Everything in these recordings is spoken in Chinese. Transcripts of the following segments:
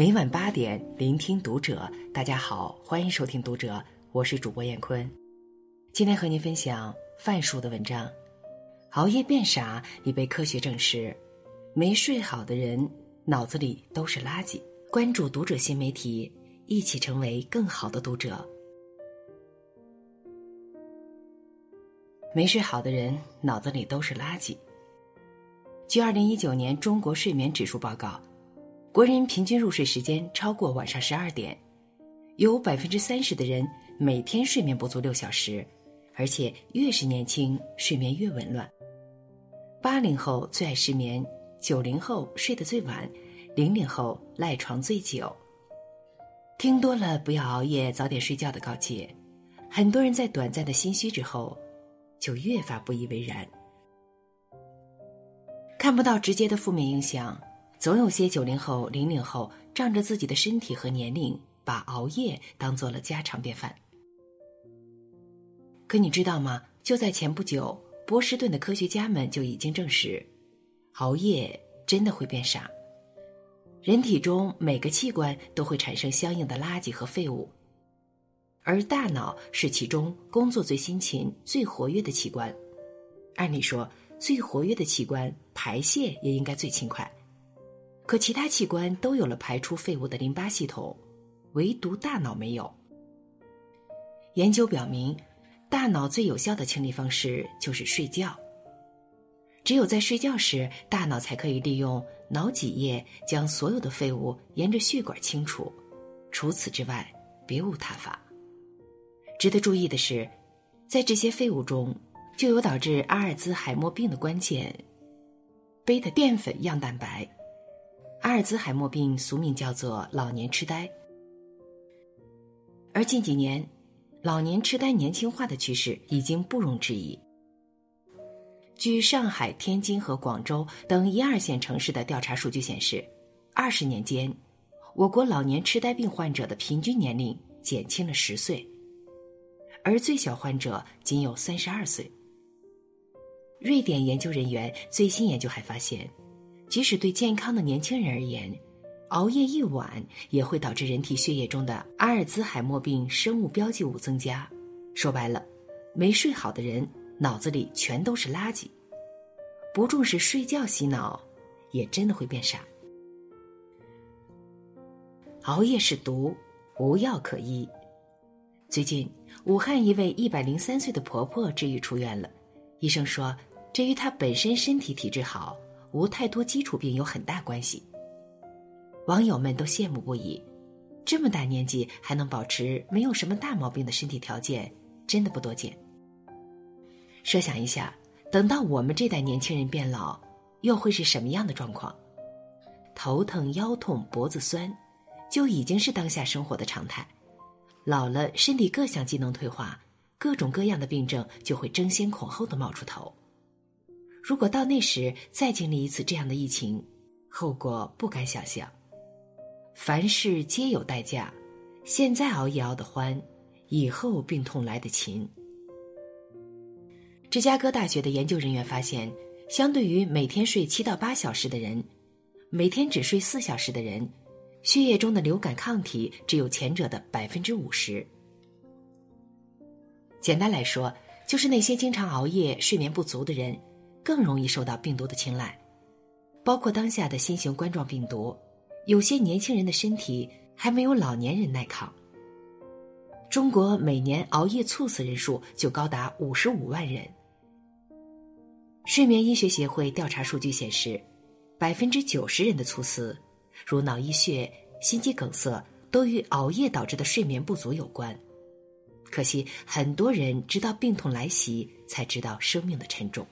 每晚八点，聆听读者。大家好，欢迎收听读者，我是主播燕坤。今天和您分享范叔的文章。熬夜变傻已被科学证实，没睡好的人脑子里都是垃圾。关注读者新媒体，一起成为更好的读者。没睡好的人脑子里都是垃圾。据二零一九年中国睡眠指数报告。国人平均入睡时间超过晚上十二点，有百分之三十的人每天睡眠不足六小时，而且越是年轻，睡眠越紊乱。八零后最爱失眠，九零后睡得最晚，零零后赖床最久。听多了不要熬夜，早点睡觉的告诫，很多人在短暂的心虚之后，就越发不以为然，看不到直接的负面影响。总有些九零后、零零后仗着自己的身体和年龄，把熬夜当做了家常便饭。可你知道吗？就在前不久，波士顿的科学家们就已经证实，熬夜真的会变傻。人体中每个器官都会产生相应的垃圾和废物，而大脑是其中工作最辛勤、最活跃的器官。按理说，最活跃的器官排泄也应该最勤快。可其他器官都有了排出废物的淋巴系统，唯独大脑没有。研究表明，大脑最有效的清理方式就是睡觉。只有在睡觉时，大脑才可以利用脑脊液将所有的废物沿着血管清除。除此之外，别无他法。值得注意的是，在这些废物中，就有导致阿尔兹海默病的关键——贝塔淀粉样蛋白。阿尔兹海默病俗名叫做老年痴呆，而近几年，老年痴呆年轻化的趋势已经不容置疑。据上海、天津和广州等一二线城市的调查数据显示，二十年间，我国老年痴呆病患者的平均年龄减轻了十岁，而最小患者仅有三十二岁。瑞典研究人员最新研究还发现。即使对健康的年轻人而言，熬夜一晚也会导致人体血液中的阿尔兹海默病生物标记物增加。说白了，没睡好的人脑子里全都是垃圾。不重视睡觉洗脑，也真的会变傻。熬夜是毒，无药可医。最近，武汉一位一百零三岁的婆婆治愈出院了，医生说，这与她本身身体体质好。无太多基础病有很大关系。网友们都羡慕不已，这么大年纪还能保持没有什么大毛病的身体条件，真的不多见。设想一下，等到我们这代年轻人变老，又会是什么样的状况？头疼、腰痛、脖子酸，就已经是当下生活的常态。老了，身体各项机能退化，各种各样的病症就会争先恐后的冒出头。如果到那时再经历一次这样的疫情，后果不敢想象。凡事皆有代价，现在熬夜熬得欢，以后病痛来得勤。芝加哥大学的研究人员发现，相对于每天睡七到八小时的人，每天只睡四小时的人，血液中的流感抗体只有前者的百分之五十。简单来说，就是那些经常熬夜、睡眠不足的人。更容易受到病毒的青睐，包括当下的新型冠状病毒。有些年轻人的身体还没有老年人耐抗。中国每年熬夜猝死人数就高达五十五万人。睡眠医学协会调查数据显示，百分之九十人的猝死，如脑溢血、心肌梗塞，都与熬夜导致的睡眠不足有关。可惜，很多人直到病痛来袭，才知道生命的沉重。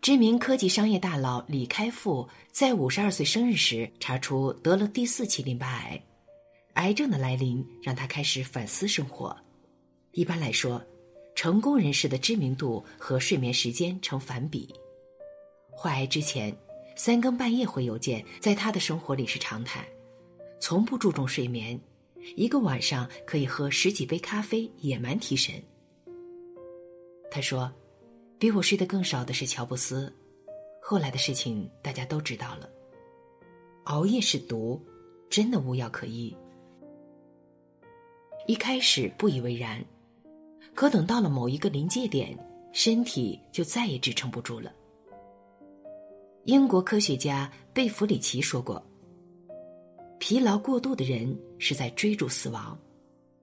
知名科技商业大佬李开复在五十二岁生日时查出得了第四期淋巴癌，癌症的来临让他开始反思生活。一般来说，成功人士的知名度和睡眠时间成反比。患癌之前，三更半夜回邮件在他的生活里是常态，从不注重睡眠，一个晚上可以喝十几杯咖啡，野蛮提神。他说。比我睡得更少的是乔布斯，后来的事情大家都知道了。熬夜是毒，真的无药可医。一开始不以为然，可等到了某一个临界点，身体就再也支撑不住了。英国科学家贝弗里奇说过：“疲劳过度的人是在追逐死亡，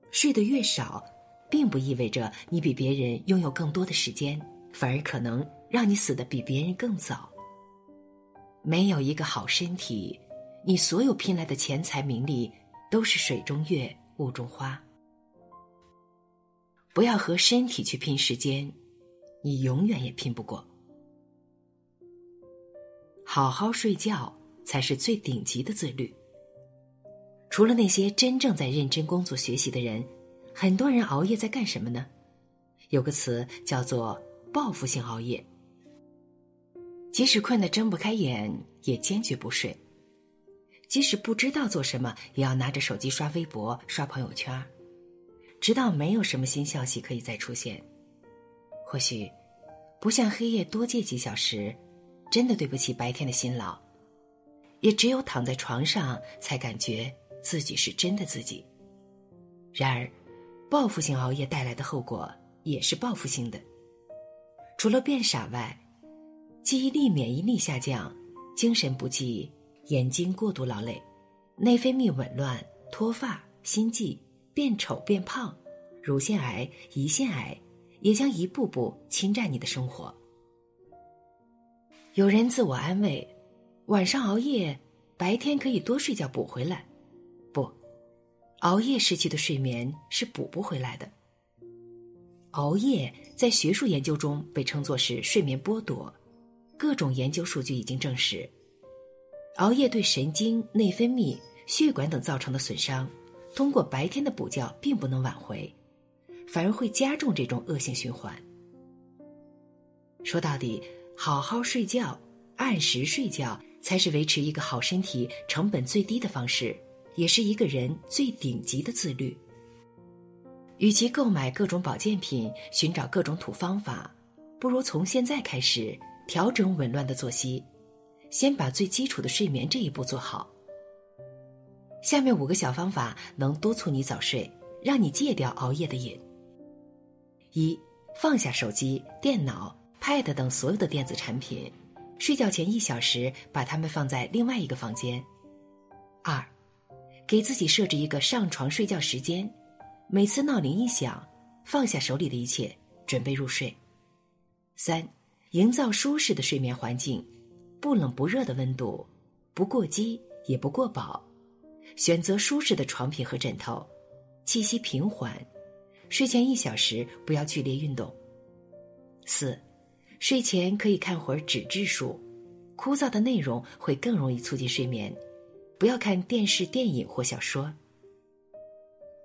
睡得越少。”并不意味着你比别人拥有更多的时间，反而可能让你死的比别人更早。没有一个好身体，你所有拼来的钱财名利都是水中月、雾中花。不要和身体去拼时间，你永远也拼不过。好好睡觉才是最顶级的自律。除了那些真正在认真工作学习的人。很多人熬夜在干什么呢？有个词叫做“报复性熬夜”。即使困得睁不开眼，也坚决不睡；即使不知道做什么，也要拿着手机刷微博、刷朋友圈，直到没有什么新消息可以再出现。或许，不向黑夜多借几小时，真的对不起白天的辛劳。也只有躺在床上，才感觉自己是真的自己。然而。报复性熬夜带来的后果也是报复性的。除了变傻外，记忆力、免疫力下降，精神不济，眼睛过度劳累，内分泌紊乱，脱发、心悸，变丑变胖，乳腺癌、胰腺癌也将一步步侵占你的生活。有人自我安慰，晚上熬夜，白天可以多睡觉补回来。不熬夜失去的睡眠是补不回来的。熬夜在学术研究中被称作是睡眠剥夺，各种研究数据已经证实，熬夜对神经、内分泌、血管等造成的损伤，通过白天的补觉并不能挽回，反而会加重这种恶性循环。说到底，好好睡觉、按时睡觉，才是维持一个好身体成本最低的方式。也是一个人最顶级的自律。与其购买各种保健品，寻找各种土方法，不如从现在开始调整紊乱的作息，先把最基础的睡眠这一步做好。下面五个小方法能督促你早睡，让你戒掉熬夜的瘾。一，放下手机、电脑、Pad 等所有的电子产品，睡觉前一小时把它们放在另外一个房间。二。给自己设置一个上床睡觉时间，每次闹铃一响，放下手里的一切，准备入睡。三，营造舒适的睡眠环境，不冷不热的温度，不过饥也不过饱，选择舒适的床品和枕头，气息平缓，睡前一小时不要剧烈运动。四，睡前可以看会儿纸质书，枯燥的内容会更容易促进睡眠。不要看电视、电影或小说。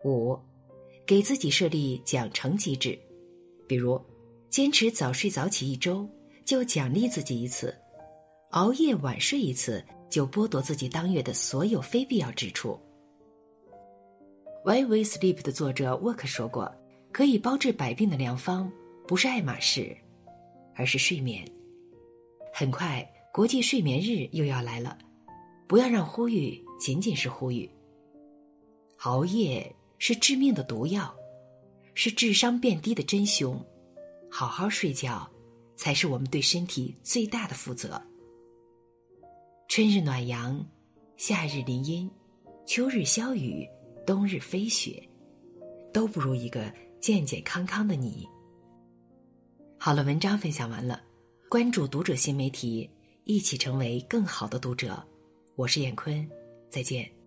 五，给自己设立奖惩机制，比如坚持早睡早起一周就奖励自己一次，熬夜晚睡一次就剥夺自己当月的所有非必要支出。Why We Sleep 的作者沃克说过：“可以包治百病的良方不是爱马仕，而是睡眠。”很快，国际睡眠日又要来了。不要让呼吁仅仅是呼吁。熬夜是致命的毒药，是智商变低的真凶。好好睡觉，才是我们对身体最大的负责。春日暖阳，夏日林荫，秋日消雨，冬日飞雪，都不如一个健健康康的你。好了，文章分享完了，关注读者新媒体，一起成为更好的读者。我是闫坤，再见。